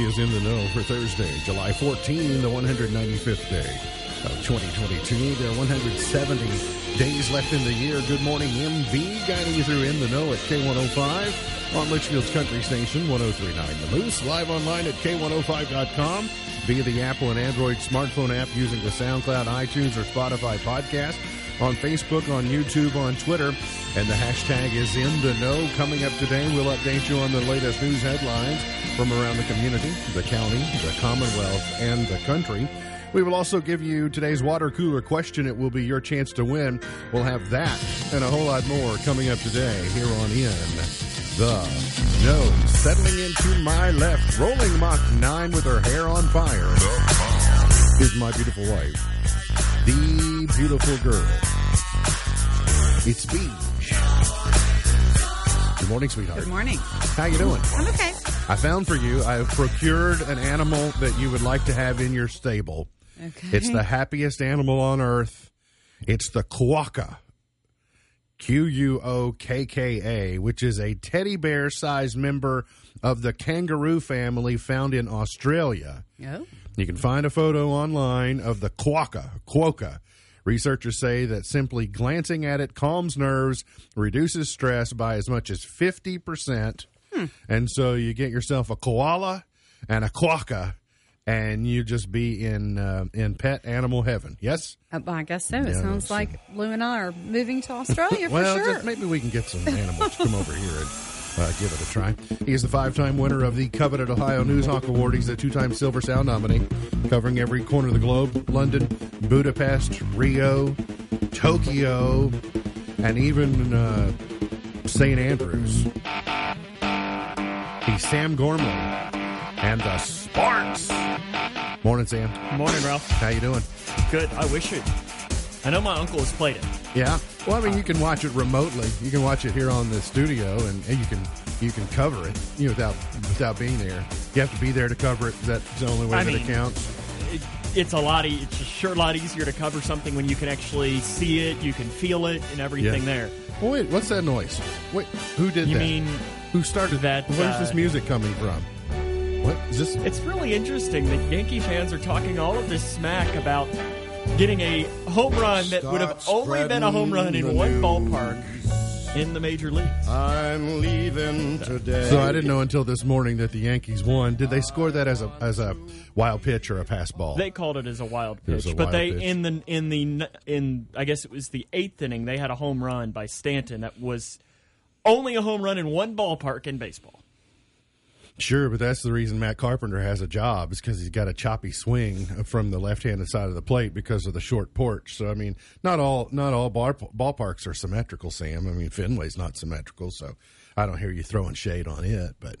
is in the know for Thursday, July 14, the 195th day of 2022. There are 170 days left in the year. Good morning, MV, guiding you through In the Know at K105 on Leitchfield's Country Station, 1039 The Moose, live online at K105.com via the Apple and Android smartphone app using the SoundCloud, iTunes, or Spotify podcast, on Facebook, on YouTube, on Twitter, and the hashtag is in the know. Coming up today, we'll update you on the latest news headlines from around the community, the county, the Commonwealth, and the country. We will also give you today's water cooler question. It will be your chance to win. We'll have that and a whole lot more coming up today here on In the Know. Settling into my left, rolling Mach 9 with her hair on fire, is my beautiful wife, the beautiful girl. It's Beach. Good morning, sweetheart. Good morning. How you doing? I'm okay. I found for you. I have procured an animal that you would like to have in your stable. Okay. It's the happiest animal on earth. It's the quokka. Q U O K K A, which is a teddy bear sized member of the kangaroo family found in Australia. Oh. You can find a photo online of the quokka. Quokka. Researchers say that simply glancing at it calms nerves, reduces stress by as much as 50%. And so you get yourself a koala and a quokka, and you just be in uh, in pet animal heaven. Yes? Uh, I guess so. It Yeah, sounds like Lou and I are moving to Australia for sure. just maybe we can get some animals to come over here and uh, give it a try. He is the five-time winner of the coveted Ohio Newshawk Award. He's a two-time Silver Sound nominee, covering every corner of the globe: London, Budapest, Rio, Tokyo, and even uh, St. Andrews. He's Sam Gormley and the Sparks. Morning, Sam. Morning, Ralph. How you doing? Good. I wish it. I know my uncle has played it. Yeah. Well, I mean, you can watch it remotely. You can watch it here on the studio, and, and you can you can cover it you know, without without being there. You have to be there to cover it. That's the only way I that mean- it counts. it. It's a lot. E- it's a sure lot easier to cover something when you can actually see it, you can feel it, and everything there. Well, wait, what's that noise? Wait, who did that You that? mean who started that, Where's uh, this music coming from? What is this? it's really interesting that Yankee fans are talking all of this smack about getting a home run that would have only been a home run in one ballpark in the major leagues. I'm leaving today. So I didn't know until this morning that the Yankees won. Did they score that as a as a wild pitch or a pass ball? They called it as a wild pitch, a but wild they pitch. in the in the in I guess it was the eighth inning they had a home run by Stanton that was only a home run in one ballpark in baseball. Sure, but that's the reason Matt Carpenter has a job is because he's got a choppy swing from the left-handed side of the plate because of the short porch. So I mean, not all not all bar, ballparks are symmetrical, Sam. I mean, Fenway's not symmetrical, so I don't hear you throwing shade on it. But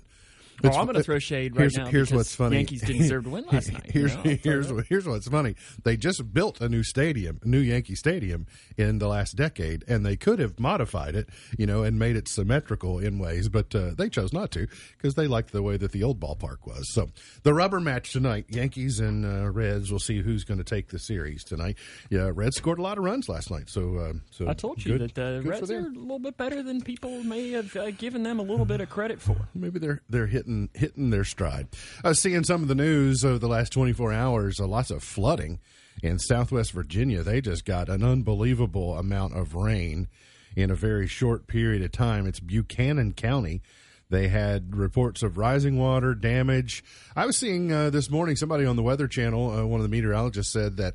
Oh, I'm going to throw shade right here's, now. Here's what's funny: Yankees didn't deserve to win last night. you Here's know? You here's what- here's what's funny: they just built a new stadium, a new Yankee Stadium, in the last decade, and they could have modified it, you know, and made it symmetrical in ways, but uh, they chose not to because they liked the way that the old ballpark was. So the rubber match tonight: Yankees and uh, Reds. We'll see who's going to take the series tonight. Yeah, Reds scored a lot of runs last night, so uh, so I told you good- that the Reds are a little bit better than people may have uh, given them a little bit of credit for. maybe they're they're hitting hitting their stride. Was seeing some of the news over the last 24 hours. Uh, lots of flooding in Southwest Virginia. They just got an unbelievable amount of rain in a very short period of time. It's Buchanan County. They had reports of rising water damage. I was seeing uh, this morning somebody on the Weather Channel, uh, one of the meteorologists, said that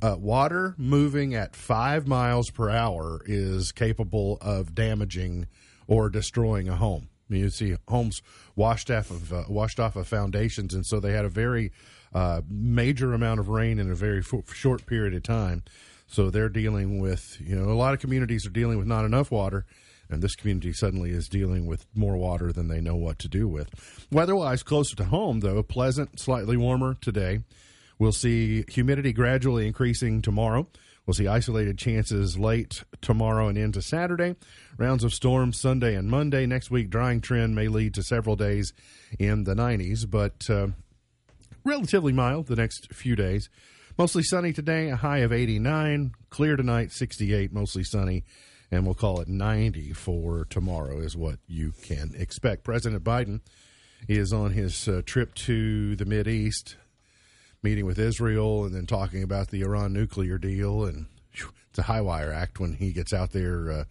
uh, water moving at five miles per hour is capable of damaging or destroying a home. I mean, you see homes washed off of uh, washed off of foundations, and so they had a very uh, major amount of rain in a very f- short period of time. So they're dealing with you know a lot of communities are dealing with not enough water, and this community suddenly is dealing with more water than they know what to do with. Weather-wise, closer to home though, pleasant, slightly warmer today. We'll see humidity gradually increasing tomorrow. We'll see isolated chances late tomorrow and into Saturday. Rounds of storms Sunday and Monday. Next week, drying trend may lead to several days in the 90s, but uh, relatively mild the next few days. Mostly sunny today, a high of 89. Clear tonight, 68, mostly sunny. And we'll call it 90 for tomorrow, is what you can expect. President Biden is on his uh, trip to the Mid East, meeting with Israel, and then talking about the Iran nuclear deal. And it's a high wire act when he gets out there uh,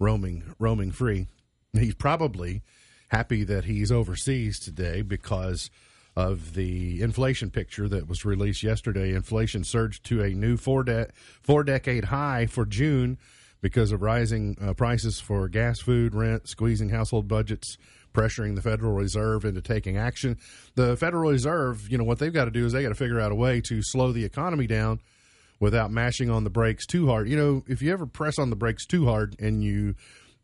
roaming roaming free. He's probably happy that he's overseas today because of the inflation picture that was released yesterday. Inflation surged to a new four de- four decade high for June because of rising uh, prices for gas, food, rent, squeezing household budgets, pressuring the Federal Reserve into taking action. The Federal Reserve, you know, what they've got to do is they got to figure out a way to slow the economy down without mashing on the brakes too hard. You know, if you ever press on the brakes too hard and you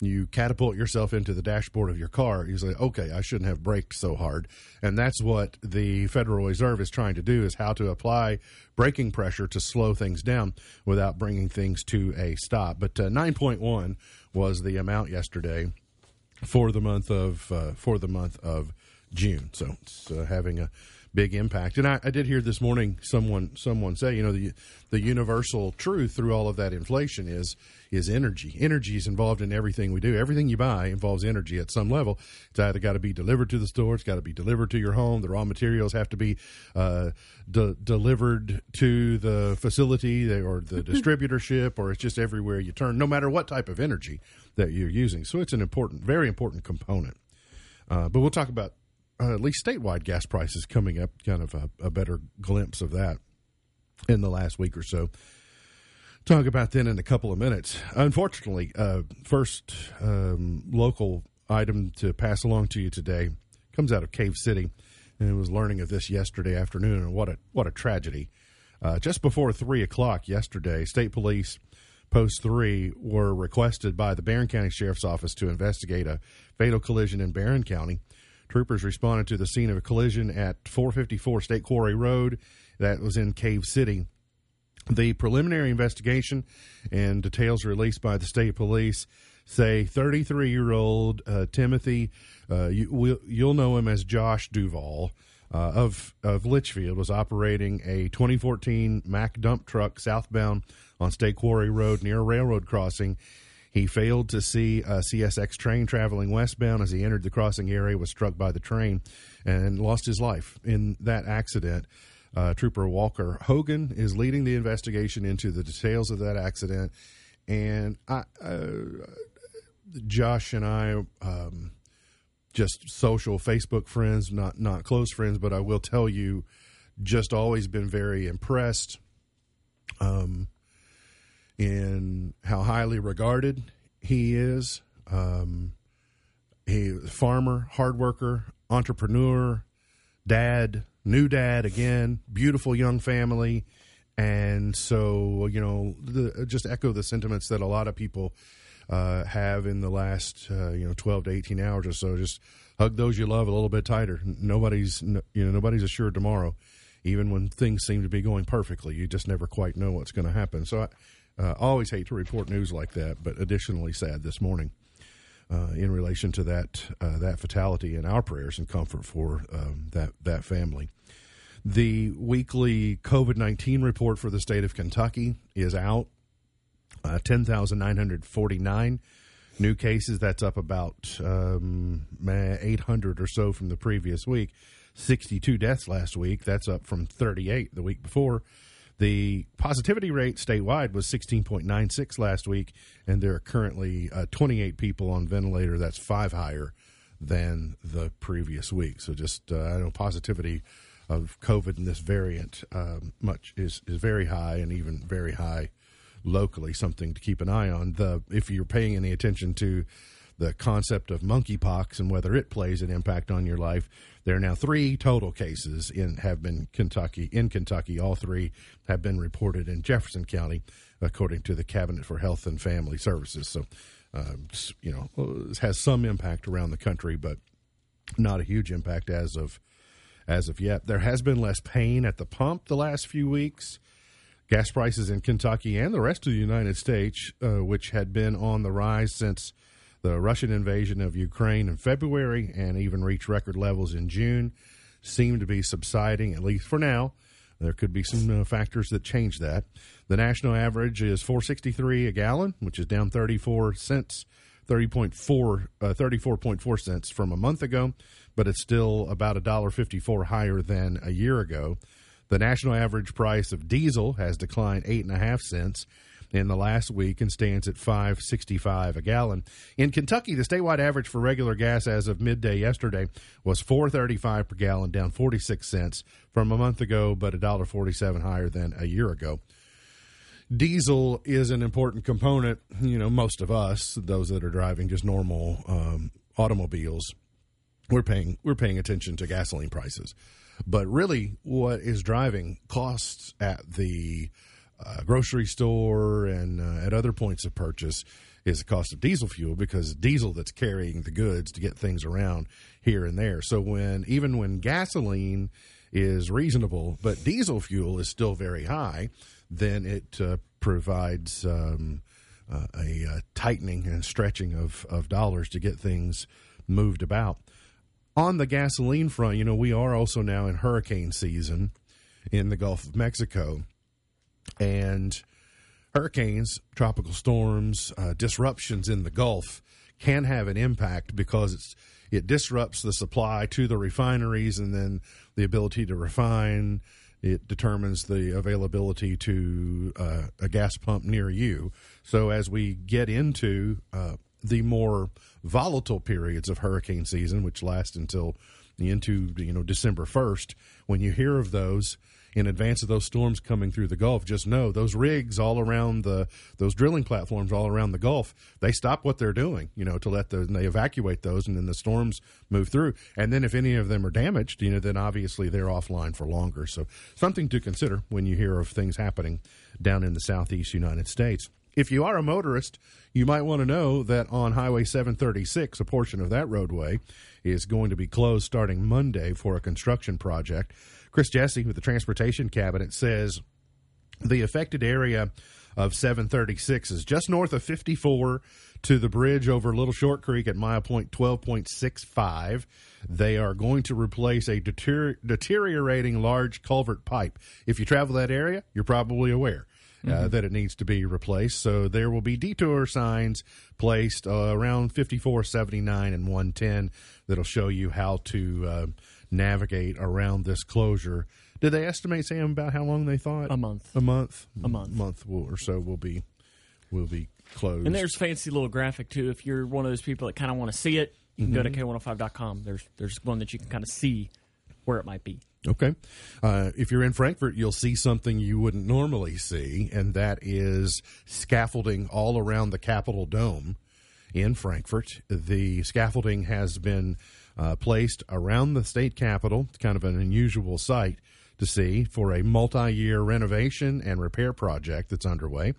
you catapult yourself into the dashboard of your car. You say, okay, I shouldn't have braked so hard. And that's what the Federal Reserve is trying to do is how to apply braking pressure to slow things down without bringing things to a stop. But uh, 9.1 was the amount yesterday for the month of uh, for the month of June. So it's uh, having a big impact. And I, I, did hear this morning someone someone say, you know, the the universal truth through all of that inflation is is energy. Energy is involved in everything we do. Everything you buy involves energy at some level. It's either got to be delivered to the store, it's got to be delivered to your home. The raw materials have to be uh, de- delivered to the facility or the distributorship, or it's just everywhere you turn. No matter what type of energy that you're using, so it's an important, very important component. Uh, but we'll talk about uh, at least statewide gas prices coming up, kind of a, a, better glimpse of that in the last week or so. Talk about then in a couple of minutes. Unfortunately, uh, first um, local item to pass along to you today comes out of Cave City, and I was learning of this yesterday afternoon, and what a what a tragedy! Uh, just before three o'clock yesterday, state police post three were requested by the Barren County Sheriff's Office to investigate a fatal collision in Barren County. Troopers responded to the scene of a collision at 454 State Quarry Road that was in Cave City. The preliminary investigation and details released by the state police say 33 year old uh, Timothy, uh, you, will you'll know him as Josh Duval. Uh, of of Leitchfield was operating a 2014 Mack dump truck southbound on State Quarry Road near a railroad crossing he failed to see a CSX train traveling westbound as he entered the crossing area, was struck by the train, and lost his life in that accident. Uh, Trooper Walker Hogan is leading the investigation into the details of that accident. And I, uh, Josh and I, um, just social Facebook friends, not not close friends, but I will tell you, just always been very impressed. Um, in how highly regarded he is. Um, he farmer, hard worker, entrepreneur, dad, new dad again, beautiful young family, and so you know, the, just echo the sentiments that a lot of people uh, have in the last uh, you know twelve to eighteen hours or so. Just hug those you love a little bit tighter. Nobody's you know nobody's assured tomorrow, even when things seem to be going perfectly. You just never quite know what's going to happen. So. I, uh, always hate to report news like that, but additionally sad this morning uh, in relation to that uh, that fatality and our prayers and comfort for um, that that family. The weekly COVID nineteen report for the state of Kentucky is out. Uh, ten thousand nine hundred forty nine new cases. That's up about um, eight hundred or so from the previous week. Sixty two deaths last week. That's up from thirty eight the week before. The positivity rate statewide was 16.96 last week, and there are currently uh, 28 people on ventilator. That's five higher than the previous week. So just uh, I know positivity of COVID in this variant um, much is is very high, and even very high locally. Something to keep an eye on. The if you're paying any attention to the concept of monkeypox and whether it plays an impact on your life. There are now three total cases in have been Kentucky in Kentucky. All three have been reported in Jefferson County, according to the Cabinet for Health and Family Services. So, um, you know, it has some impact around the country, but not a huge impact as of as of yet. There has been less pain at the pump the last few weeks. Gas prices in Kentucky and the rest of the United States, uh, which had been on the rise since the Russian invasion of Ukraine in February and even reached record levels in June seem to be subsiding, at least for now. There could be some uh, factors that change that. The national average is 463 a gallon, which is down 34 cents 30.4, uh, 34.4 cents from a month ago, but it's still about a dollar 54 higher than a year ago. The national average price of diesel has declined eight and a half cents in the last week and stands at 5.65 a gallon. In Kentucky, the statewide average for regular gas as of midday yesterday was 4.35 per gallon, down 46 cents from a month ago, but a dollar 47 higher than a year ago. Diesel is an important component. You know, most of us, those that are driving just normal um, automobiles, we're paying we're paying attention to gasoline prices. But really, what is driving costs at the uh, grocery store and uh, at other points of purchase is the cost of diesel fuel because diesel that's carrying the goods to get things around here and there. So when even when gasoline is reasonable, but diesel fuel is still very high, then it uh, provides um, uh, a, uh, tightening and stretching of, of dollars to get things moved about. On the gasoline front, you know, we are also now in hurricane season in the Gulf of Mexico and hurricanes, tropical storms, uh, disruptions in the Gulf can have an impact because it disrupts the supply to the refineries and then the ability to refine. It determines the availability to uh, a gas pump near you. So as we get into uh, the more volatile periods of hurricane season, which last until into you know December first, when you hear of those, in advance of those storms coming through the Gulf, just know those rigs all around the those drilling platforms all around the Gulf, they stop what they're doing, you know, to let the they evacuate those, and then the storms move through. And then if any of them are damaged, you know, then obviously they're offline for longer. So something to consider when you hear of things happening down in the southeast United States. If you are a motorist, you might want to know that on Highway 736, a portion of that roadway is going to be closed starting Monday for a construction project. Chris Jessie with the Transportation Cabinet says the affected area of 736 is just north of 54 to the bridge over Little Short Creek at mile point 12.65. They are going to replace a deter- deteriorating large culvert pipe. If you travel that area, you're probably aware. Uh, mm-hmm. that it needs to be replaced. So there will be detour signs placed uh, around 54, 79, and 110 that'll show you how to uh, navigate around this closure. Did they estimate, Sam, about how long they thought? A month. A month. A month. Month will, or so will be will be closed. And there's fancy little graphic too. If you're one of those people that kind of want to see it, you can mm-hmm. go to k105.com. There's there's one that you can kind of see where it might be. Okay. Uh, if you're in Frankfort, you'll see something you wouldn't normally see, and that is scaffolding all around the Capitol Dome in Frankfort. The scaffolding has been uh, placed around the state capitol. It's kind of an unusual sight to see for a multi year renovation and repair project that's underway.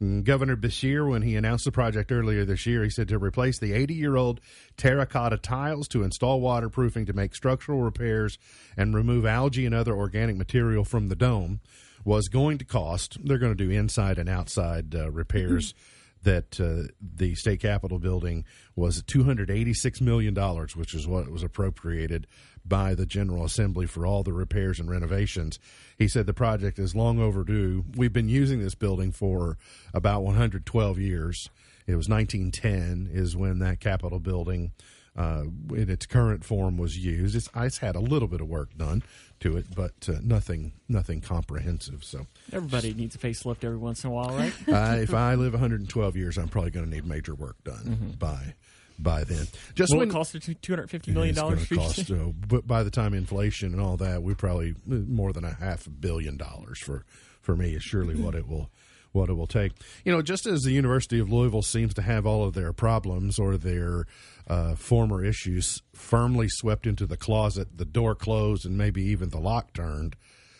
Governor Beshear, when he announced the project earlier this year, he said to replace the 80 year old terracotta tiles, to install waterproofing, to make structural repairs, and remove algae and other organic material from the dome was going to cost. They're going to do inside and outside uh, repairs. Mm-hmm that uh, the state capitol building was $286 million, which is what was appropriated by the General Assembly for all the repairs and renovations. He said the project is long overdue. We've been using this building for about 112 years. It was 1910 is when that Capitol building uh, in its current form was used. It's, it's had a little bit of work done to it, but uh, nothing nothing comprehensive. So everybody needs a facelift every once in a while, right? uh, if I live 112 years, I'm probably going to need major work done mm-hmm. by by then. Just Will when, it cost two hundred fifty million dollars? Cost, uh, but by the time inflation and all that, we probably uh, more than a half billion dollars for for me is surely what it will what it will take. You know, just as the University of Louisville seems to have all of their problems or their uh, former issues firmly swept into the closet, the door closed, and maybe even the lock turned,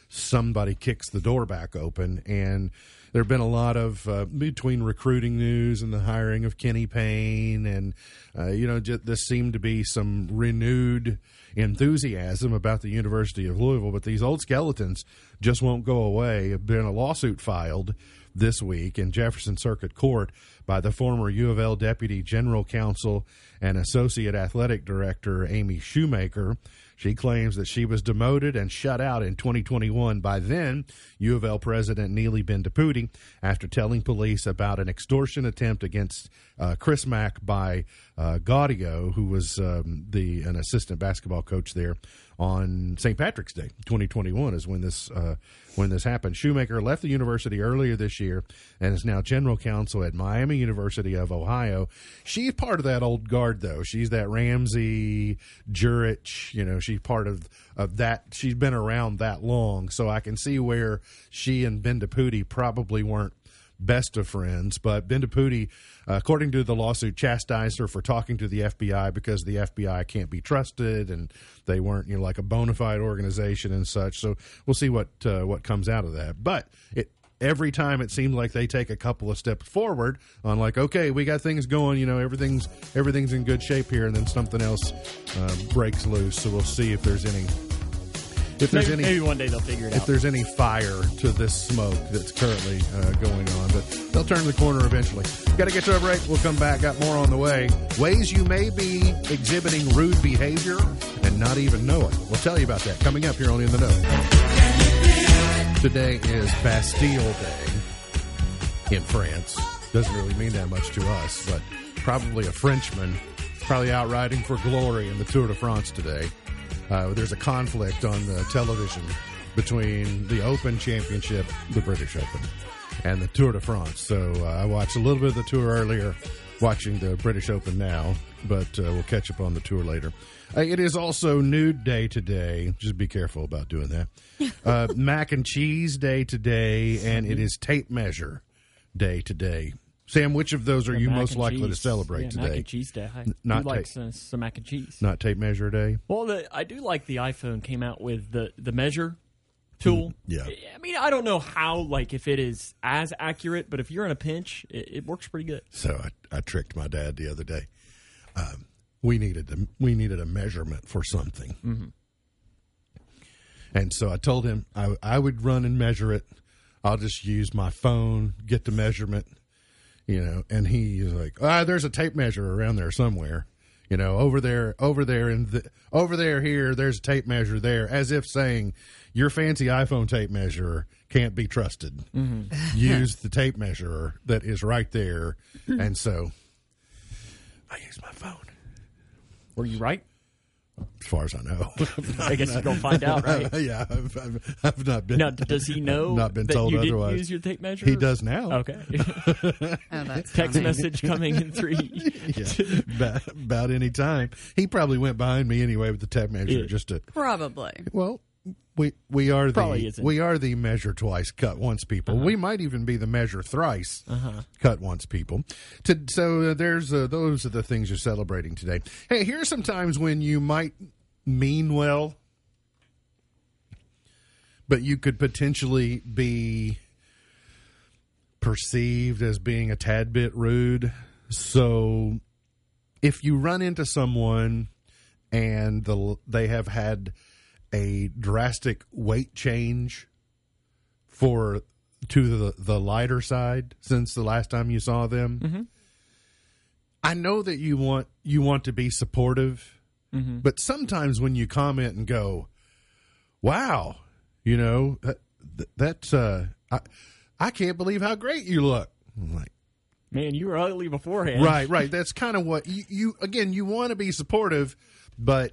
somebody kicks the door back open. And there have been a lot of uh, between recruiting news and the hiring of Kenny Payne, and uh, you know, this seemed to be some renewed enthusiasm about the University of Louisville. But these old skeletons just won't go away. Have been a lawsuit filed this week in Jefferson Circuit Court by the former U of L Deputy General Counsel and Associate Athletic Director Amy Shoemaker. She claims that she was demoted and shut out in 2021 by then U of L President Neeli Bendapudi after telling police about an extortion attempt against uh, Chris Mack by uh, Gaudio, who was um, the an assistant basketball coach there on St. Patrick's Day, 2021 is when this uh, when this happened. Shoemaker left the university earlier this year and is now general counsel at Miami University of Ohio. She's part of that old guard, though. She's that Ramsey, Jurich. You know, she's part of of that. She's been around that long, so I can see where she and Bendapudi probably weren't best of friends. But uh, according to the lawsuit, chastised her for talking to the FBI because the FBI can't be trusted and they weren't, you know, like a bona fide organization and such. So we'll see what uh, what comes out of that. But it. Every time it seemed like they take a couple of steps forward on like, okay, we got things going, you know, everything's everything's in good shape here, and then something else uh, breaks loose. So we'll see if there's any if there's maybe, any maybe one day they'll figure it out. if out. there's any fire to this smoke that's currently uh, going on. But they'll turn the corner eventually. Got to get to a break. We'll come back. Got more on the way. Ways you may be exhibiting rude behavior and not even know it. We'll tell you about that coming up here on In the Know. Today is Bastille Day in France. Doesn't really mean that much to us, but probably a Frenchman, probably out riding for glory in the Tour de France today. Uh, there's a conflict on the television between the Open Championship, the British Open, and the Tour de France. So uh, I watched a little bit of the tour earlier, watching the British Open now, but uh, we'll catch up on the tour later. Uh, it is also Nude Day today. Just be careful about doing that. Uh, mac and Cheese Day today, and it is Tape Measure Day today. Sam, which of those are you most likely to celebrate yeah, today? Mac and cheese day. I not do like some, some mac and cheese. Not Tape Measure Day. Well, the, I do like the iPhone came out with the the measure tool. yeah. I mean, I don't know how like if it is as accurate, but if you're in a pinch, it, it works pretty good. So I, I tricked my dad the other day. Um, we needed a, we needed a measurement for something, Mm-hmm. and so I told him I, I would run and measure it. I'll just use my phone, get the measurement, you know. And he's like, "Ah, there's a tape measure around there somewhere." You know, over there, over there, and the, over there, here, there's a tape measure there, as if saying, "Your fancy iPhone tape measure can't be trusted. Use the tape measure that is right there." and so, I use my phone, Were you right? As far as I know. I guess you're gonna find out, right? yeah, I've, I've, I've not been. Now, does he know Not been that told you otherwise. didn't use your tape measure? He does now. Okay. Oh, that's Text funny. message coming in three. Yeah, about, about any time. He probably went behind me anyway with the tape measure Yeah. just to Probably. Well, we we are Probably the isn't. we are the measure twice, cut once people. We might even be the measure thrice, cut once people. To, so uh, there's uh, those are the things you're celebrating today. Hey, here's some times when you might mean well, but you could potentially be perceived as being a tad bit rude. So if you run into someone and the they have had a drastic weight change for to the the lighter side since the last time you saw them. I know that you want you want to be supportive, but sometimes when you comment and go, "Wow," you know that, that's uh, I I can't believe how great you look. I'm like, Man, you were ugly beforehand. right, right. That's kind of what you, you again. You want to be supportive, but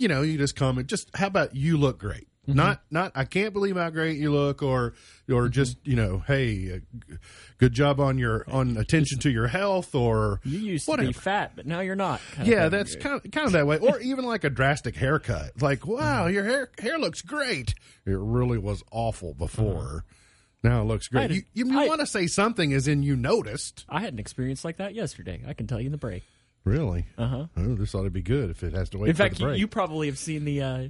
you know, you just comment. Just how about you look great? Mm-hmm. Not, not. I can't believe how great you look, or, or Mm-hmm. just you know, hey, uh, good job on your on attention to your health, or You used whatever. to be fat, but now you're not. kind Yeah, that's kind of kind of that way, or even like a drastic haircut. Like, wow, Mm-hmm. your hair hair looks great. It really was awful before. Now it looks. Great. had You, a- you, want to say something, as in you noticed. I had an experience like that yesterday. I can tell you in the break. Really? Uh huh. Oh, this ought to be good if it has to wait In for fact, the you, break. you probably have seen the. Uh,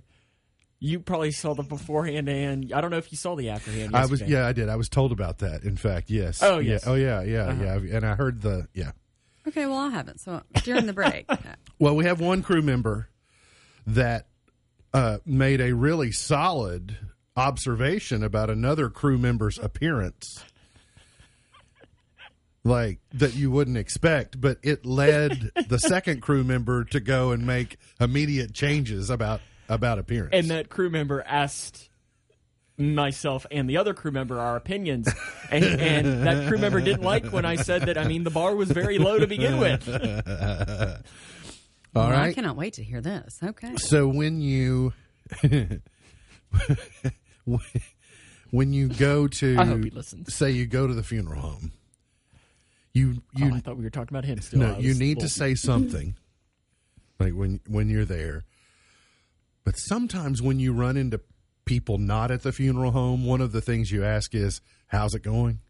you probably saw the beforehand, and I don't know if you saw the afterhand. I was yeah, I did. I was told about that. In fact, yes. Oh, Yeah. Oh yeah, yeah, Uh-huh. yeah. And I heard the yeah. Okay, well, I haven't. So during the break. Well, we have one crew member that uh, made a really solid observation about another crew member's appearance. Like that you wouldn't expect, but it led the second crew member to go and make immediate changes about about appearance. and that crew member asked myself and the other crew member our opinions and, and that crew member didn't like when i said that i mean the bar was very low to begin with All Well, I cannot wait to hear this. Okay. So when you when you go to I hope he listens. say you go to the funeral home, you you oh, i thought we were talking about him still no you need to say something like when when you're there. But sometimes when you run into people not at the funeral home, one of the things you ask is, "How's it going?"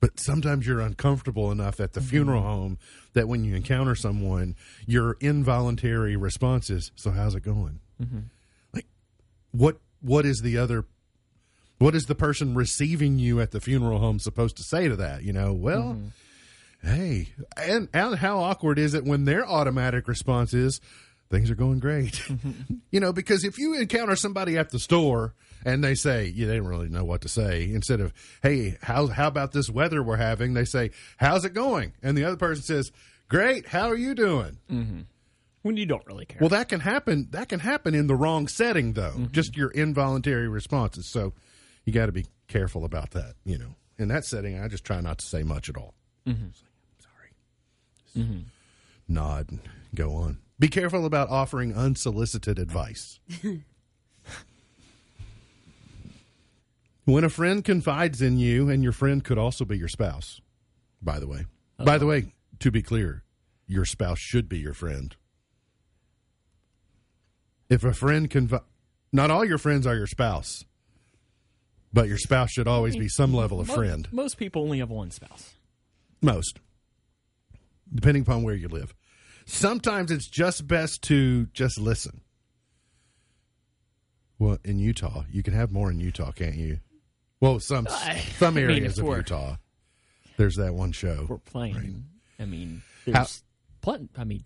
But sometimes you're uncomfortable enough at the Mm-hmm. funeral home that when you encounter someone, your involuntary response is, "So how's it going?" Mm-hmm. Like, what what is the other? What is the person receiving you at the funeral home supposed to say to that? You know, well, Mm-hmm. hey, and, and how awkward is it when their automatic response is, "Things are going great," Mm-hmm. you know? Because if you encounter somebody at the store and they say, yeah, they don't really know what to say. Instead of, "Hey, how how about this weather we're having?" They say, "How's it going?" And the other person says, "Great. How are you doing?" when you don't really care Well, that can happen. That can happen in the wrong setting, though. Mm-hmm. Just your involuntary responses. So you got to be careful about that. You know, in that setting, I just try not to say much at all. Mm-hmm. Sorry. Just Nod and go on. Be careful about offering unsolicited advice. when a friend confides in you, and your friend could also be your spouse, by the way. By the way, to be clear, your spouse should be your friend. If a friend confi- not all your friends are your spouse, but your spouse should always be some level of Mo- friend. most people only have one spouse Most, depending upon where you live. Sometimes it's just best to just listen. Well, in Utah, you can have more in Utah, can't you? Well, some I- some I mean, areas of Utah. There's that one show. we're playing i mean How- there's plenty i mean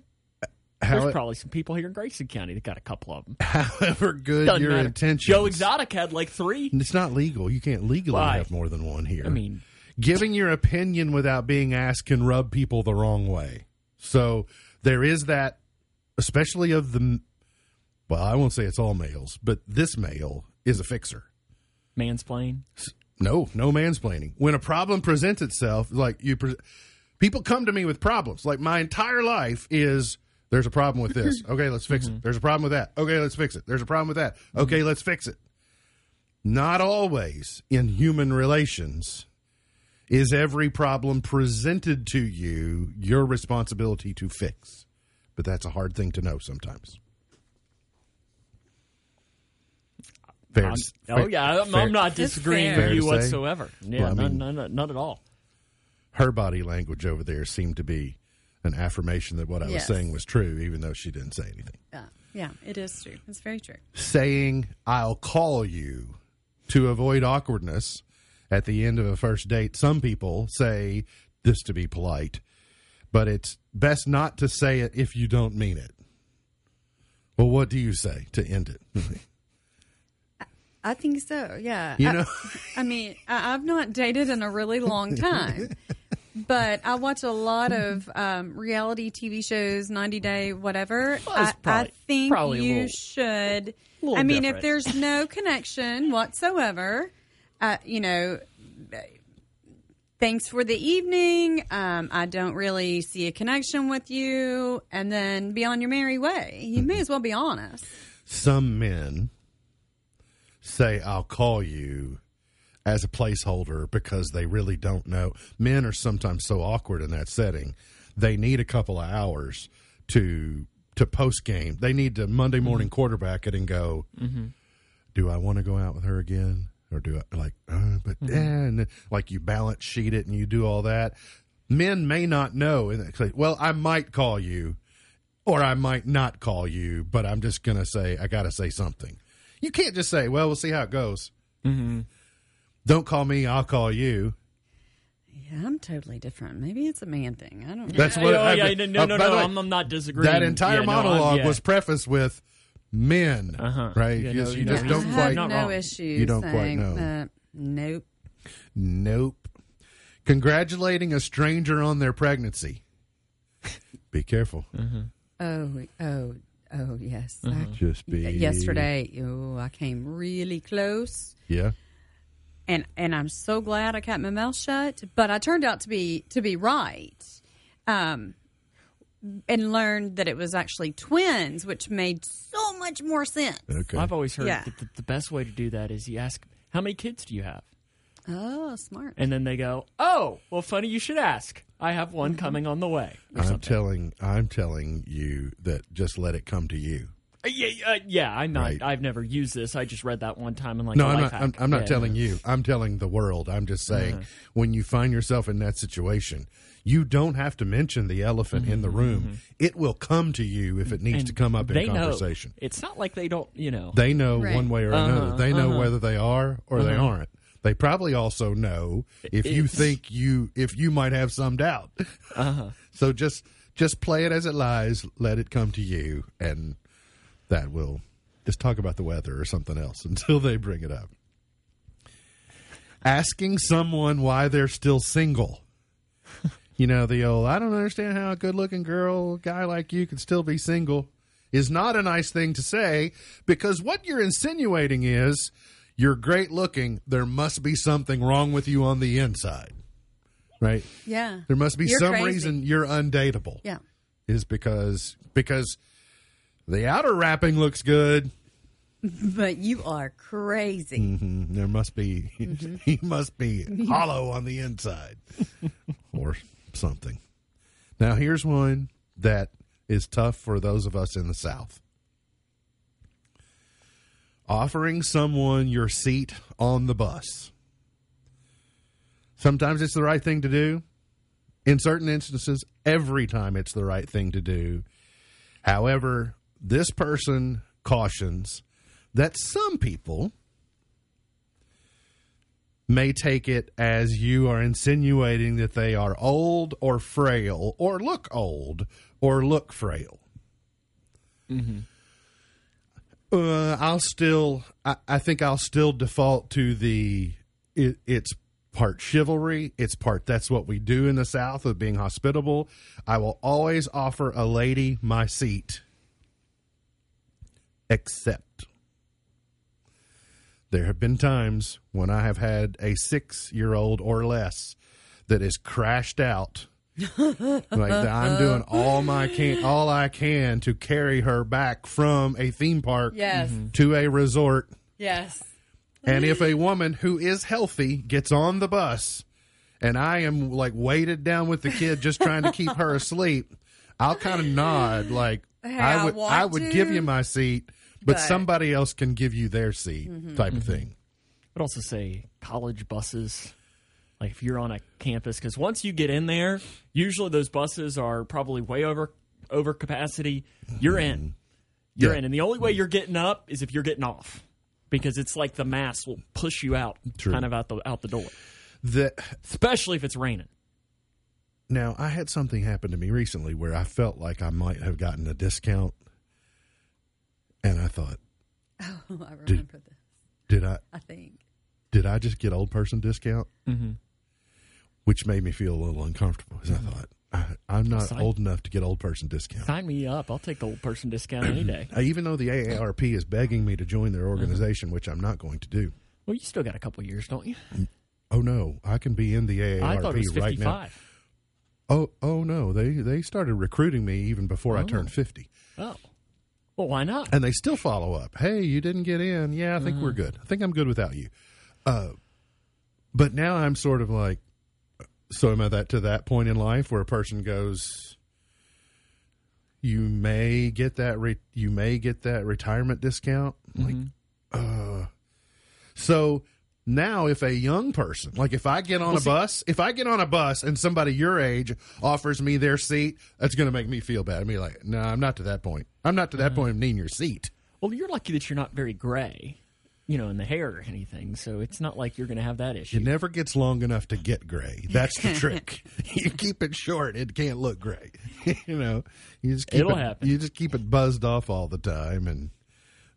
There's probably some people here in grayson county that got a couple of them however good Doesn't your intentions. joe exotic had like three It's not legal. You can't legally Why? have more than one here. i mean giving your opinion without being asked can rub people the wrong way. So there is that, especially of the. Well, I won't say it's all males, but this male is a fixer. mansplain No, no mansplaining. When a problem presents itself, like you, pre- people come to me with problems. Like my entire life is there's a problem with this. Okay, let's fix it. Mm-hmm. There's a problem with that. Okay, let's fix it. There's a problem with that. Okay, mm-hmm. let's fix it. Not always in human relations is every problem presented to you your responsibility to fix. But that's a hard thing to know sometimes. Fair, I'm- oh yeah, I'm, fair- I'm not disagreeing with you Fair to say. whatsoever. Yeah, Well, I mean- none, none, none at all. her body language over there seemed to be an affirmation that what I was saying was true, even though she didn't say anything. Yeah, yeah, it is true. It's very true. Saying, I'll call you to avoid awkwardness at the end of a first date. Some people say this to be polite, but it's best not to say it if you don't mean it. Well, what do you say to end it? I think so. Yeah. You I- know? I mean, I, I've not dated in a really long time, but I watch a lot of um, reality TV shows, 90 Day, whatever. Well, I, probably- I think you little- should. I mean, different. if there's no connection whatsoever, uh, you know, thanks for the evening. Um, I don't really see a connection with you, and then be on your merry way. You may as well be honest. Some men say, I'll call you as a placeholder because they really don't know. Men are sometimes so awkward in that setting. They need a couple of hours to to post game. They need to Monday mm-hmm. morning quarterback it and go, mm-hmm. do I want to go out with her again? Or do I like, uh, but mm-hmm. then like you balance sheet it and you do all that. Men may not know. And well, I might call you or I might not call you, but I'm just going to say, I got to say something. You can't just say, well, we'll see how it goes. Mm-hmm. Don't call me, I'll call you. Yeah, I'm totally different. Maybe it's a man thing. I don't know. That's what oh, I- yeah, no, no, uh, no, by no way, I'm, I'm not disagreeing. That entire Yeah, no, monologue yeah. was prefaced with men, Uh-huh. right? Yeah, Because no, you just don't quite have not no wrong. issues. You don't quite know. Uh, nope. Nope. Congratulating a stranger on their pregnancy. Be careful. Oh, oh, oh, yes. I- Just be yesterday, oh, I came really close. Yeah. And and I'm so glad I kept my mouth shut. But I turned out to be to be right, um, and learned that it was actually twins, which made so much more sense. Okay. I've always heard Yeah. that the, the best way to do that is you ask, "How many kids do you have?" Oh, smart. And then they go, "Oh, well, funny you should ask. I have Mm-hmm. one coming on the way." I'm something. telling I'm telling you that just let it come to you. Uh, yeah, uh, yeah. I'm not. Right. I've never used this. I just read that one time and like. No, a I'm life not. I'm. I'm not Yeah. telling you. I'm telling the world. I'm just saying Uh-huh. when you find yourself in that situation, you don't have to mention the elephant in the room. It will come to you if it needs Mm-hmm. And to come up in they conversation. Know. It's not like they don't. You know. They know Right. one way or Uh-huh, another. They know uh-huh. whether they are or they aren't. They probably also know if you It's- think you if you might have some doubt. Uh-huh. So just just play it as it lies. Let it come to you, and that will just talk about the weather or something else until they bring it up. Asking someone why they're still single. You know, the old, I don't understand how a good looking girl, guy like you, can still be single is not a nice thing to say because what you're insinuating is you're great looking. There must be something wrong with you on the inside. Right? Yeah, There must be You're some crazy. reason you're undateable. Yeah, Is because because the outer wrapping looks good. but you are crazy. Mhm. There must be he must be hollow on the inside or something. Now here's one that is tough for those of us in the South. Offering someone your seat on the bus. Sometimes it's the right thing to do. In certain instances, every time it's the right thing to do. However, this person cautions that some people may take it as you are insinuating that they are old or frail or look old or look frail. Uh, I'll still, I, I think I'll still default to the, it, it's part chivalry. It's part, that's what we do in the South of being hospitable. I will always offer a lady my seat, except there have been times when I have had a six year old or less that is crashed out. like that I'm doing all my can all I can to carry her back from a theme park Yes. Mm-hmm. to a resort. Yes. And if a woman who is healthy gets on the bus and I am like weighted down with the kid just trying to keep her asleep, I'll kind of nod like Hey, I I would want I would give you my seat, but, but- somebody else can give you their seat mm-hmm. type of mm-hmm. thing. I'd also say college buses. Like if you're on a campus, because once you get in there, usually those buses are probably way over over capacity. You're in. Mm-hmm. You're Yeah. in, and the only way you're getting up is if you're getting off, because it's like the mass will push you out, True. kind of out the out the door, The especially if it's raining. Now, I had something happen to me recently where I felt like I might have gotten a discount. And I thought, Oh, I remember this. did I I think. did I just get old person discount? Mm-hmm. Which made me feel a little uncomfortable because I mm-hmm. thought I, I'm not Sign- old enough to get old person discount. Sign me up. I'll take the old person discount any day. Even though the AARP is begging me to join their uh-huh. organization, which I'm not going to do. Well, you still got a couple years, don't you? Mm, oh no, I can be in the AARP I it was right now. Oh, oh no, they they started recruiting me even before I oh. turned 50. Oh, well, why not? and they still follow up. Hey, you didn't get in. Yeah, I think we're good. I think I'm good without you. Uh, but now I'm sort of like, so am I that to that point in life where a person goes, you may get that re- you may get that retirement discount. I'm Like, uh, so now if a young person, like if I get on a bus, if I get on a bus and somebody your age offers me their seat, that's going to make me feel bad. I mean, like, no, I'm not to that point. I'm not to that mm-hmm. point of needing your seat. Well, you're lucky that you're not very gray, you know, in the hair or anything. So it's not like you're going to have that issue. It never gets long enough to get gray. That's the trick. you keep it short, it can't look gray. you know, you just keep It'll it, happen. You just keep it buzzed off all the time, and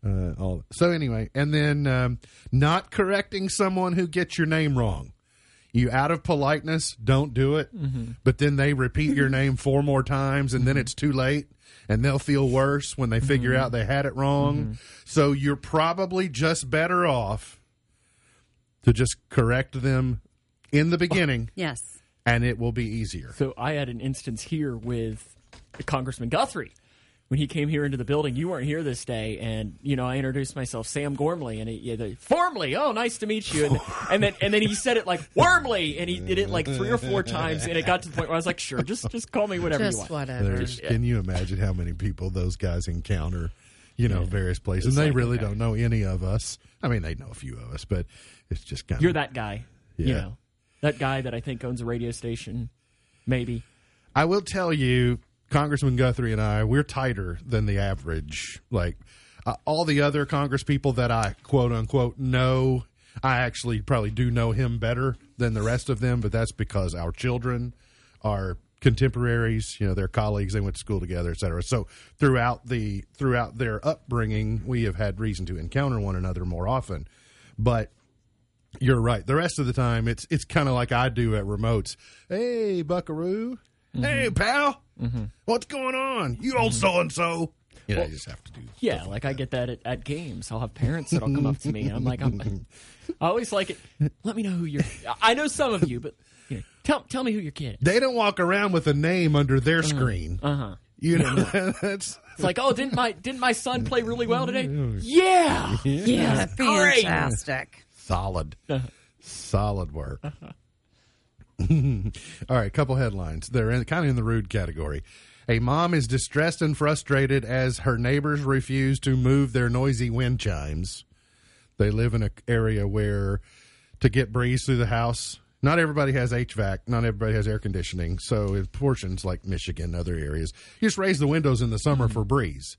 uh, all. So anyway, and then um, not correcting someone who gets your name wrong. You out of politeness, don't do it. But then they repeat your name four more times, and then it's too late, and they'll feel worse when they figure out they had it wrong. So you're probably just better off to just correct them in the beginning, Yes. and it will be easier. So I had an instance here with Congressman Guthrie. When he came here into the building, you weren't here this day, and you know I introduced myself, Sam Gormley, and he, yeah, the, Formley. Oh, nice to meet you. And, and then and then he said it like Wormley, and he did it like three or four times, and it got to the point where I was like, sure, just just call me whatever you want. whatever. There's, Can you imagine how many people those guys encounter? You know, various places. And they like, really okay. don't know any of us. I mean, they know a few of us, but it's just kind of You're that guy, you Yeah. know, that guy that I think owns a radio station, maybe. I will tell you, Congressman Guthrie and I, we're tighter than the average. Like uh, all the other Congress people that I quote unquote know, I actually probably do know him better than the rest of them, but that's because our children are contemporaries you know they're colleagues they went to school together et cetera so throughout the throughout their upbringing we have had reason to encounter one another more often but you're right. The rest of the time, it's it's kind of like I do at remotes. Hey, Buckaroo. Mm-hmm. Hey, pal. Mm-hmm. What's going on? You old mm-hmm. so and so. Yeah, know, you just have to do. Yeah, like I get that at, at games. I'll have parents that'll come up to me. And I'm like, I'm, I always like it. Let me know who you're. I know some of you, but you know, tell tell me who your kid. is. They don't walk around with a name under their screen. Uh huh. You know, that's It's like, oh, didn't my didn't my son play really well today? Yeah. Yeah, great. fantastic. solid, uh-huh. solid work. Uh-huh. All right, a couple headlines. They're in, kind of in the rude category. A mom is distressed and frustrated as her neighbors refuse to move their noisy wind chimes. They live in an area where to get breeze through the house, not everybody has HVAC, not everybody has air conditioning. So in portions like Michigan, other areas, you just raise the windows in the summer for breeze.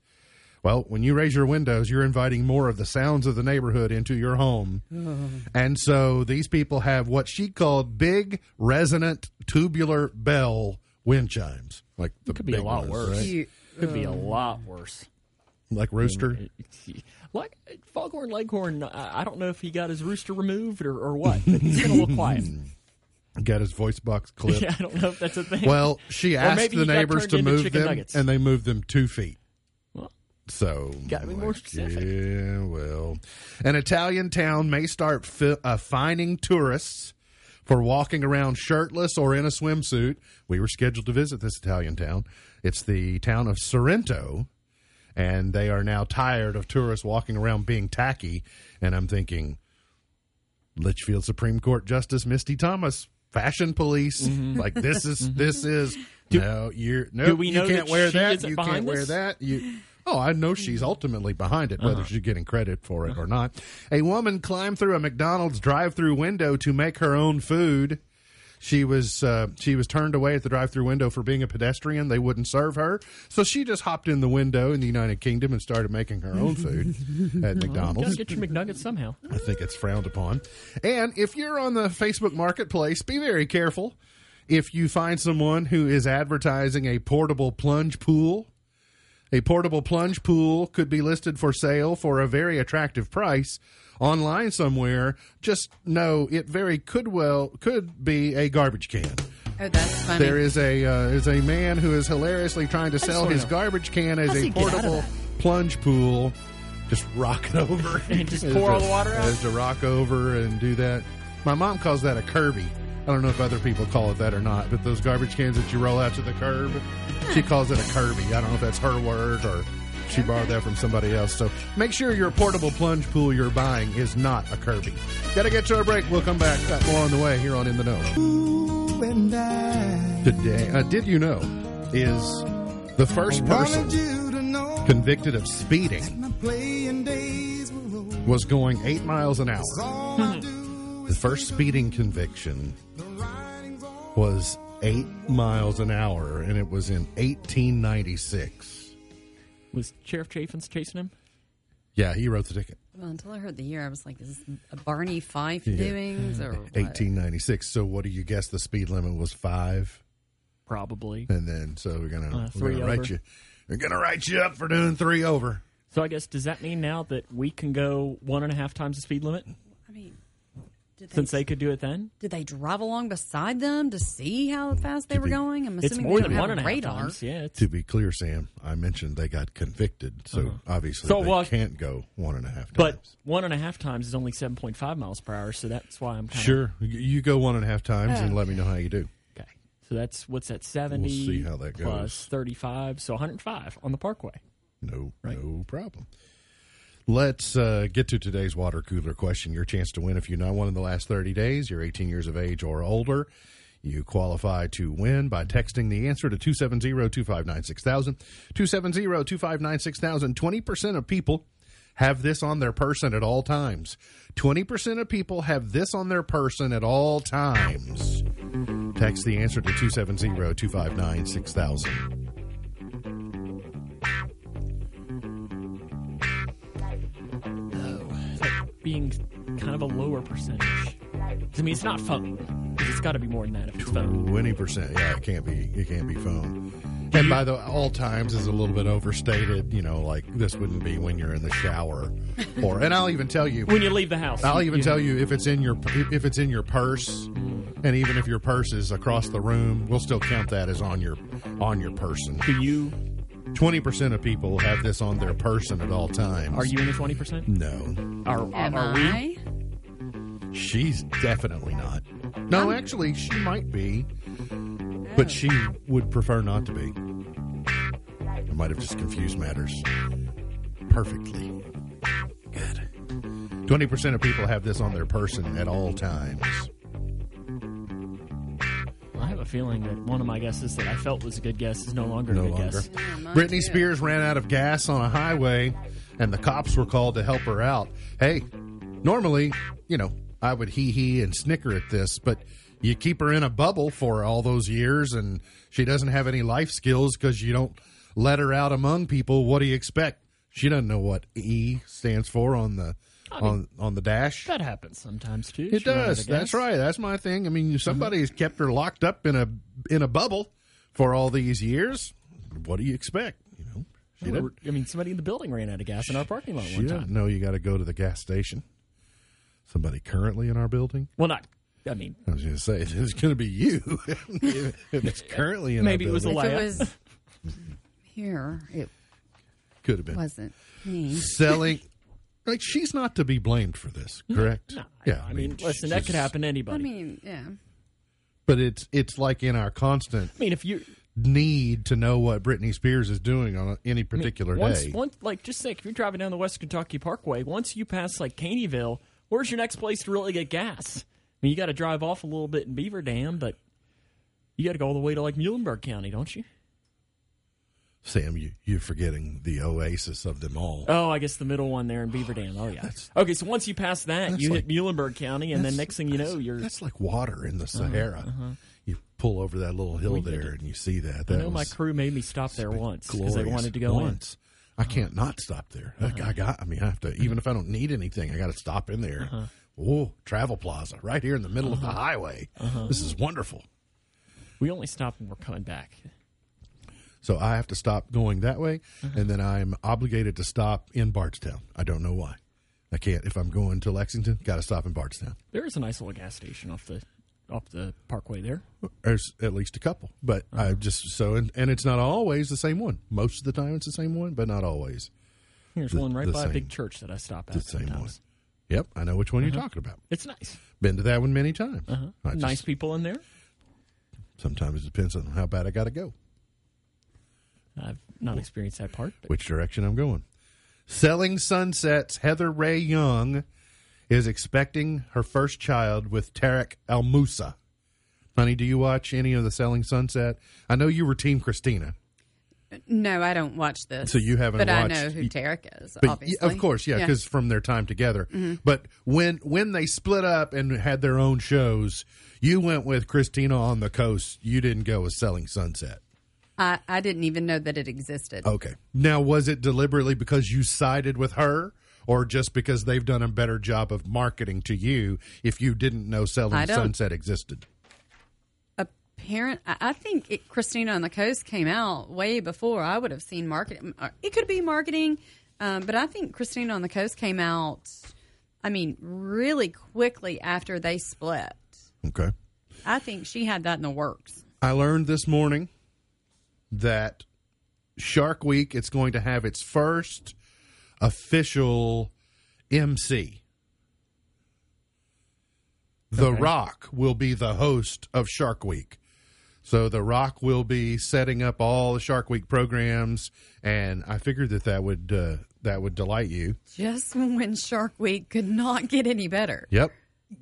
Well, when you raise your windows, you're inviting more of the sounds of the neighborhood into your home. Oh. And so these people have what she called big resonant tubular bell wind chimes. Like the Could be a lot ones, worse. right? You- Could be a um, lot worse. Like rooster. Like Foghorn Leghorn, I I don't know if he got his rooster removed or, or what, but he's been a little quiet. Got his voice box clipped. Yeah, I don't know if that's a thing. Well, she asked the neighbors to move them, nuggets. and they moved them two feet. So, Gotta be more specific. Yeah, well, an Italian town may start fi- uh, fining tourists for walking around shirtless or in a swimsuit. We were scheduled to visit this Italian town. It's the town of Sorrento, and they are now tired of tourists walking around being tacky. And I'm thinking, Leitchfield Supreme Court Justice Misty Thomas, fashion police, like this is this is no, you're no, we you know can't that wear that. You can't wear that. You. Oh, I know she's mm-hmm. ultimately behind it, whether uh-huh. she's getting credit for it uh-huh. or not. A woman climbed through a McDonald's drive-through window to make her own food. She was uh, she was turned away at the drive-through window for being a pedestrian. They wouldn't serve her, so she just hopped in the window in the United Kingdom and started making her own food at you McDonald's. gotta get your McNuggets somehow. I think it's frowned upon. And if you're on the Facebook Marketplace, be very careful. If you find someone who is advertising a portable plunge pool, a portable plunge pool could be listed for sale for a very attractive price online somewhere. Just know it very could well could be a garbage can. Oh, that's funny. There is a uh, is a man who is hilariously trying to sell his know. garbage can as a he get out of portable plunge pool. Just rock it over And just pour all the water out? As to rock over and do that. My mom calls that a Kirby. I don't know if other people call it that or not, but those garbage cans that you roll out to the curb, she calls it a Kirby. I don't know if that's her word or she borrowed that from somebody else. So make sure your portable plunge pool you're buying is not a Kirby. Got to get to a break. We'll come back. Got more on the way here on In the Know. and I Today, uh, did you know, is the first person know convicted of speeding days was going eight miles an hour. All I do The first speeding conviction the writing's on was eight miles an hour, and it was in 1896. Was Sheriff Chaffins chasing him? Yeah, he wrote the ticket. well, until I heard the year, I was like, "Is this a Barney Fife doings or what? 1896. So, what do you guess the speed limit was? Five, Probably. and then so we're gonna Uh, we're gonna write you. We're gonna write you up for doing three over. So I guess does that mean now that we can go one and a half times the speed limit? I mean, did since they could do it then. did they drive along beside them to see how fast they were be- going? I'm It's assuming more they than don't one have and a half times. Yeah, it's, To be clear, Sam, I mentioned they got convicted, so obviously Uh-huh. So they what- can't go one and a half times. but one and a half times is only seven point five miles per hour, so that's why I'm kind sure, you- you go one and a half times and let me know how you do. okay. So that's what's that seventy? see how that plus goes. thirty five, so one hundred five on the Parkway. No, Right. no problem. Let's uh, get to today's water cooler question. Your chance to win if you've not won in the last 30 days, you're 18 years of age or older. You qualify to win by texting the answer to 270 259 6000. 270 259 6000. 20% of people have this on their person at all times. 20% of people have this on their person at all times. Text the answer to 270 259 6000. Being kind of a lower percentage. I mean, it's not phone. It's got to be more than that if it's phone. Twenty percent. Yeah, it can't be. It can't be phone. And by the all times is a little bit overstated. You know, like this wouldn't be when you're in the shower, or and I'll even tell you. When you leave the house, I'll even tell you if it's in your if it's in your purse, and even if your purse is across the room, we'll still count that as on your on your person. Do you? Twenty percent of people have this on their person at all times. Are you in the twenty percent? No, Are, Am are we? I? she's definitely not. No, actually, she might be, but she would prefer not to be. I might have just confused matters perfectly. Good. 20% of people have this on their person at all times. I have a feeling that one of my guesses that I felt was a good guess is no longer No a good longer. guess. Britney. Spears ran out of gas on a highway, and the cops were called to help her out. Hey, normally, you know, I would hee hee and snicker at this, but you keep her in a bubble for all those years, and she doesn't have any life skills because you don't let her out among people. What do you expect? She doesn't know what E stands for on the on on the dash. That happens sometimes too. It She ran out does. That's. Right. That's my thing. I mean, somebody has mm-hmm. kept her locked up in a in a bubble for all these years. What do you expect? You know, she Well, doesn't, I mean, somebody in the building ran out of gas in our parking lot she one doesn't time. know you got to go to the gas station. Somebody currently in our building. Well, not. I mean, I was going to say it's going to be you if it's currently in. Maybe our it was a building. If it was here, it Could have been wasn't me. selling. Like she's not to be blamed for this, correct? no, yeah, I mean, listen, that could happen to anybody. I mean, yeah. But it's it's like in our constant I mean, if you need to know what Britney Spears is doing on any particular once, day. once, like, just think, if you're driving down the West Kentucky Parkway, once you pass like Caneyville, where's your next place to really get gas? I mean, you got to drive off a little bit in Beaver Dam, but you got to go all the way to like Muhlenberg County, don't you? Sam, you, you're forgetting the oasis of them all. Oh, I guess the middle one there in Beaver Dam. Oh yeah. Okay, so once you pass that, you like- hit Muhlenberg County, and then next thing you know, you're. That's like water in the Sahara. uh-huh. You pull over that little hill there did. and you see that. I That know my crew made me stop there once because they wanted to go once. I can't not stop there. Uh-huh. Like, I got. I mean, I have to. Even if I don't need anything, I got to stop in there. Uh-huh. Oh, Travel Plaza, right here in the middle of the highway. Uh-huh. This is wonderful. We only stop when we're coming back. So I have to stop going that way, Uh-huh. and then I'm obligated to stop in Bardstown. I don't know why. I can't. If I'm going to Lexington, got to stop in Bardstown. There is a nice little gas station off the off the parkway there. There's at least a couple, but I just so and, and it's not always the same one. Most of the time, it's the same one, but not always There's The- one right the by a big church that I stop at the same one. Yep, I know which one Uh-huh. you're talking about. It's nice. Been to that one many times. Uh-huh. nice people in there. Sometimes it depends on how bad I got to go, I've not experienced that part. But which direction I'm going. Selling Sunsets, Heather Rae Young is expecting her first child with Tarek El Moussa. Honey, do you watch any of the Selling Sunset? I know you were Team Christina, No, I don't watch this. So you haven't but I know who Tarek is. but obviously, of course, yeah, because from their time together. Mm-hmm. But when when they split up and had their own shows, you went with Christina on the Coast. You didn't go with Selling Sunset. I, I didn't even know that it existed. Okay. Now, was it deliberately because you sided with her, or just because they've done a better job of marketing to you? If you didn't know Selling I don't- Sunset existed, Apparent, I I think it, Christina on the Coast came out way before I would have seen marketing. It could be marketing, um, but I think Christina on the Coast came out I mean, really quickly after they split. Okay. I think she had that in the works. I learned this morning that Shark Week it's going to have its first official MC. The Okay. Rock will be the host of Shark Week. So The Rock will be setting up all the Shark Week programs and I figured that that would uh, that would delight you. Just when Shark Week could not get any better. Yep.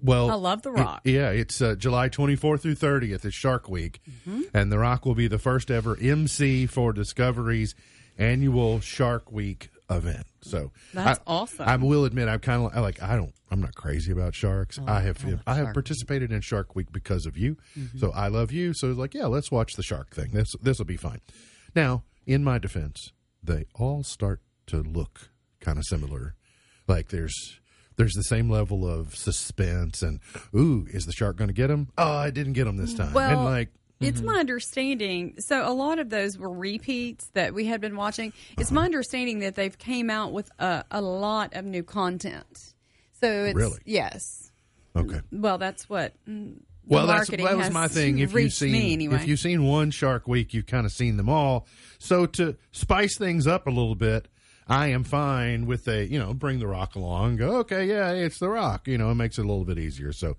Well, I love The Rock. Yeah, it's uh, July 24th through 30th is Shark Week, Mm-hmm. and The Rock will be the first ever MC for Discovery's annual Shark Week event. So That's I, awesome. I will admit, I'm kind of like I don't. I'm not crazy about sharks. I have I, have Shark Mm-hmm. participated in Shark Week because of you. So I love you. So it's like, yeah, let's watch the shark thing. This this will be fine. Now, in my defense, they all start to look kind of similar. Like there's there's the same level of suspense and ooh, is the shark going to get him? Oh, I didn't get him this time. Well, and like It's my understanding. So a lot of those were repeats that we had been watching. It's Uh-huh. my understanding that they've came out with a, a lot of new content. So it's Really? yes. okay. Well, that's what. mm, Well, that's that was my thing. If you've seen anyway. if you've seen one Shark Week, you've kind of seen them all. So to spice things up a little bit, I am fine with a you know bring the Rock along. Go okay, yeah, it's the Rock. You know, it makes it a little bit easier. So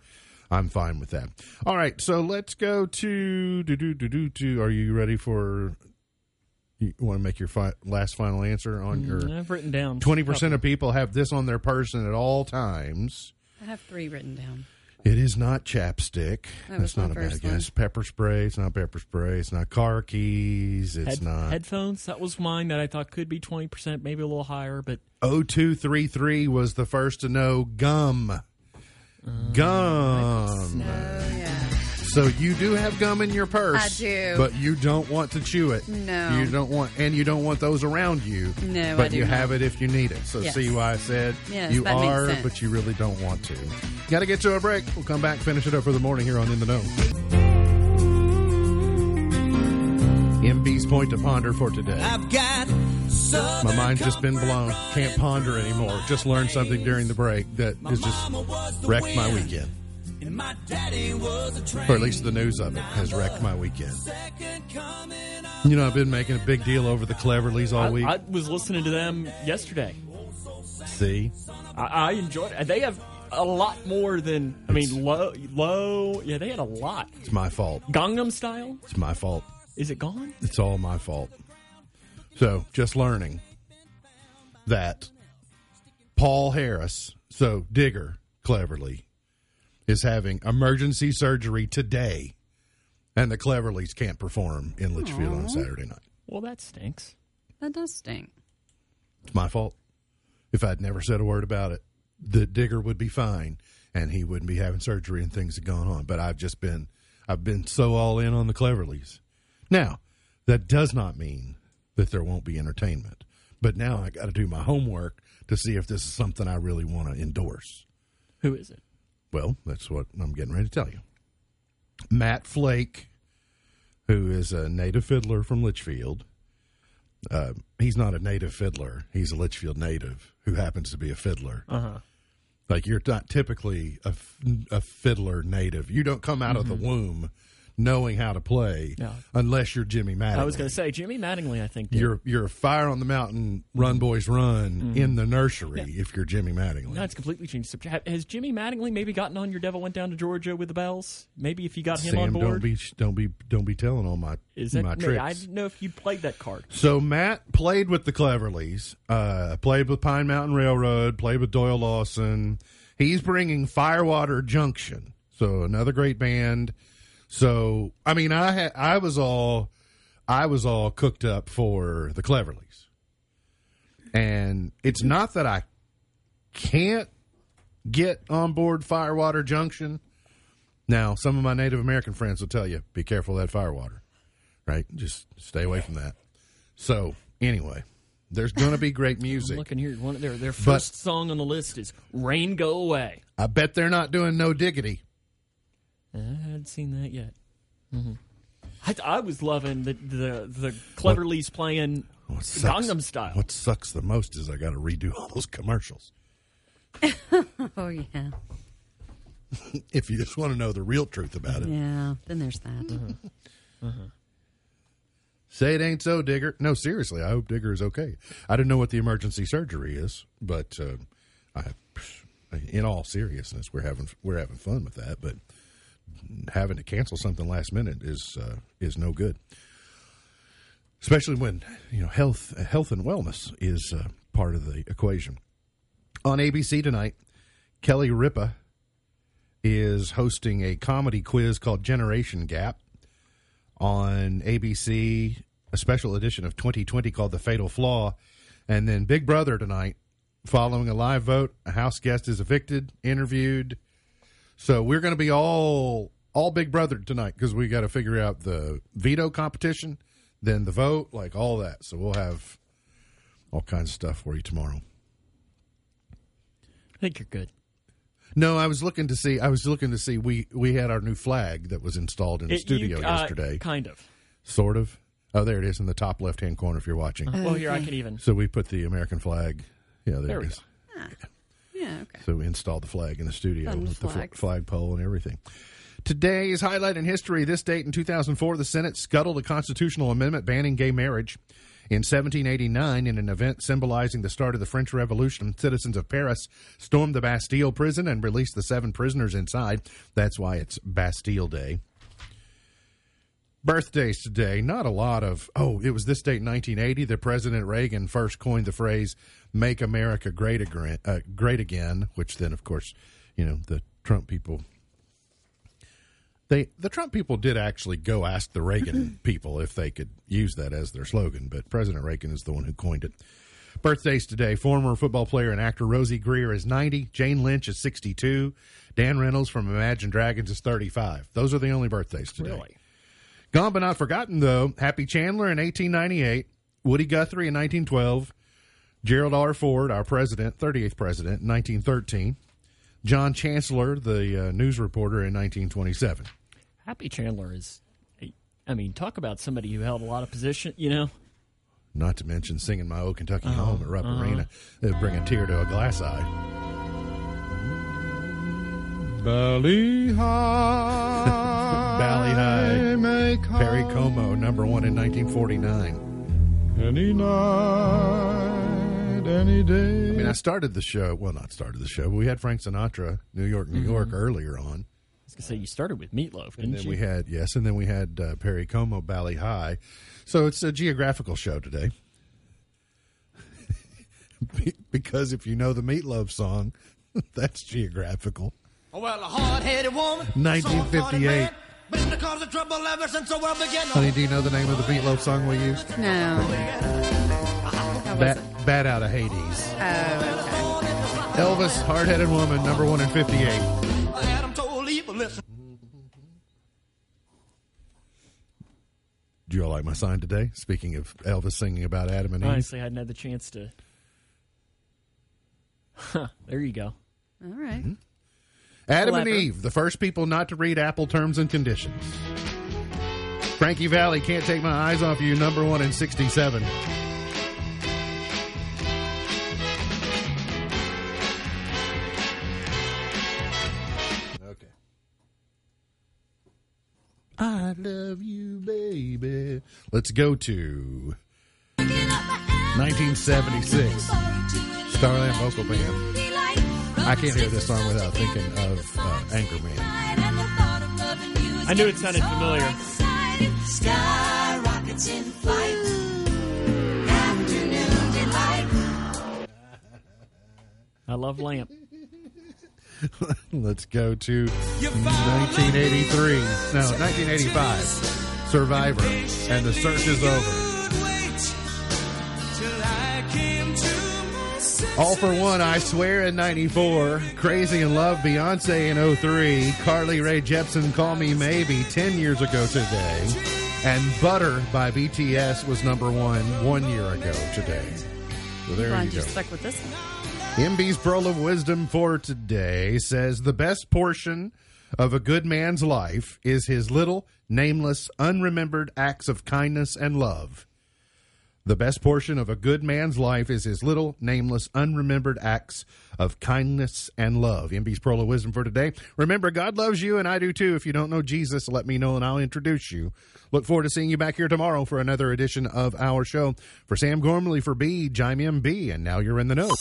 I'm fine with that. All right, so let's go to do do do do do. Are you ready for? You want to make your fi- last final answer on your mm, I've written down twenty percent of people have this on their person at all times. I have three written down. It is not chapstick. That That's not a bad first one. guess. Pepper spray. It's not pepper spray. It's not car keys. It's Head- not. headphones. That was mine that I thought could be twenty percent, maybe a little higher, but 0233 was the first to know gum. Uh, gum. Oh yeah. So you do have gum in your purse. I do. But you don't want to chew it. No. You don't want, and you don't want those around you. No, I But do you not. have it if you need it. So Yes. see why I said Yes, you that makes are, sense. but you really don't want to. Got to get to a break. We'll come back, finish it up for the morning here on In the Know. MB's point to ponder for today. I've got My mind's just been blown. Can't ponder anymore. Just learned something during the break that has just wrecked my weekend. My daddy was a train Or at least the news of it has wrecked my weekend. You know, I've been making a big deal over the Cleverlys all I, week. I was listening to them yesterday. See? I, I enjoyed it. They have a lot more than I mean, low, low. Yeah, they had a lot. It's my fault. Gangnam Style. It's my fault. Is it gone? It's all my fault. So, just learning that Paul Harris, so Digger, Cleverly, is having emergency surgery today, and the Cleverlys can't perform in Leitchfield on Saturday night. Well, that stinks. That does stink. It's my fault. If I'd never said a word about it, the Digger would be fine, and he wouldn't be having surgery and things had gone on. But I've just been, I've been so all in on the Cleverlys. Now, that does not mean that there won't be entertainment. But now I got to do my homework to see if this is something I really want to endorse. Who is it? Well, that's what I'm getting ready to tell you. Matt Flake, who is a native fiddler from Leitchfield. Uh, he's not a native fiddler. He's a Leitchfield native who happens to be a fiddler. Uh huh. Like you're not typically a, a fiddler native. You don't come out of the womb knowing how to play No. unless you're Jimmy Mattingly. I was going to say Jimmy Mattingly. I think did. You're you're a fire on the mountain, run boys run Mm-hmm. in the nursery if you're Jimmy Mattingly. That's completely changed. Has Jimmy Mattingly maybe gotten on your devil went down to Georgia with the bells? Maybe if you got him Sam, on board. don't be don't be don't be telling all my is that my no, tricks. I didn't know if you played that card. So Matt played with the Cleverlys, uh, played with Pine Mountain Railroad, played with Doyle Lawson. He's bringing Firewater Junction, so another great band. So I mean, I had I was all I was all cooked up for the Cleverlys, and it's not that I can't get on board Firewater Junction. Now, some of my Native American friends will tell you, be careful of that firewater right? Just stay away from that. So anyway, there's going to be great I'm music. looking here. One of their their But- first song on the list is "Rain Go Away." I bet they're not doing no diggity. I hadn't seen that yet. hmm I, I was loving the the the Cleverlys playing What sucks, Gangnam Style. What sucks the most is I got to redo all those commercials. Oh yeah, If you just want to know the real truth about it, yeah. Then there's that. Mm-hmm. say it ain't so, Digger. No, seriously, I hope Digger is okay. I don't know what the emergency surgery is, but uh, I, in all seriousness, we're having we're having fun with that. But having to cancel something last minute is uh, is no good. Especially when you know health health and wellness is uh, part of the equation. On ABC tonight, Kelly Ripa is hosting a comedy quiz called Generation Gap on ABC, a special edition of 2020 called The Fatal Flaw. And then Big Brother tonight, following a live vote, a house guest is evicted, interviewed. So we're going to be all all Big Brother tonight because we got to figure out the veto competition, then the vote, like all that. So we'll have all kinds of stuff for you tomorrow. I think you're good. No, I was looking to see. I was looking to see. We we had our new flag that was installed in the It- studio you- uh, yesterday. kind of. Sort of. Oh, there it is in the top left hand corner if you're watching. Well, here I can even. So we put the American flag. Yeah, there, There it we is. Yeah. Okay. So we installed the flag in the studio Fun with the fl- flags. flagpole and everything. Today's highlight in history this date in 2004, the Senate scuttled a constitutional amendment banning gay marriage. In 1789, in an event symbolizing the start of the French Revolution, citizens of Paris stormed the Bastille prison and released the seven prisoners inside. That's why it's Bastille Day. Birthdays today, not a lot of. Oh, it was this date, 1980, that President Reagan first coined the phrase "Make America Great Again," uh, great again which then, of course, you know, the Trump people. They the Trump people did actually go ask the Reagan people if they could use that as their slogan, but President Reagan is the one who coined it. Birthdays today: former football player and actor Rosey Grier is 90, Jane Lynch is 62, Dan Reynolds from Imagine Dragons is 35. Those are the only birthdays today. Really? Gone but not forgotten, though. Happy Chandler in 1898, Woody Guthrie in 1912, Gerald R. Ford, our president, 38th president, in 1913, John Chancellor, the uh, news reporter, in 1927. Happy Chandler is. I mean, talk about somebody who held a lot of position. You know, Not to mention singing My Old Kentucky Home at Rupp Arena. It'd bring a tear to a glass eye. Bali Ha'i. Bali Ha'i. Perry Como, number one in 1949. Any night, any day. I mean, I started the show. Well, not started the show, but we had Frank Sinatra, New York, New York, earlier on. I was gonna say you started with Meatloaf, And didn't then you? we had yes, and then we had uh, Perry Como, Bali Ha'i. So it's a geographical show today. Because if you know the Meatloaf song, that's geographical. Oh, well, a hard-headed woman. 1958. Been in the cause of trouble ever since the world began. Honey, do you know the name of the Meatloaf song we used? No. Bat, Bat Out of Hades. Oh, Elvis, Hard Headed Woman, number one in 58. Adam told Eve, listen. Do you all like my sign today? Speaking of Elvis singing about Adam and Eve. Honestly, I hadn't had the chance to. Huh, there you go. All right. Mm-hmm. Adam and Eve, the first people not to read Apple terms and conditions. Frankie Valli, can't take my eyes off you, number one in 67. Love you, baby. Let's go to 1976. Starland Vocal Band. I can't hear this song without thinking of uh, Anchorman. I knew it sounded familiar. Sky rockets in flight. Afternoon delight. I love Lamp. Let's go to 1983. No, 1985. Survivor. And the search is over. All for one, I swear in 94. Crazy in Love, Beyonce in 03. Carly Rae Jepsen, Call Me Maybe 10 years ago today. And Butter by BTS was number one one year ago today. So there you you go. stuck with this one. MB's Pearl of Wisdom for today says the best portion of a good man's life is his little, nameless, unremembered acts of kindness and love. The best portion of a good man's life is his little, nameless, unremembered acts of kindness and love. MB's Pearl of Wisdom for today. Remember, God loves you, and I do too. If you don't know Jesus, let me know and I'll introduce you. Look forward to seeing you back here tomorrow for another edition of our show. For Sam Gormley, for B, I'm MB, and now you're in the know.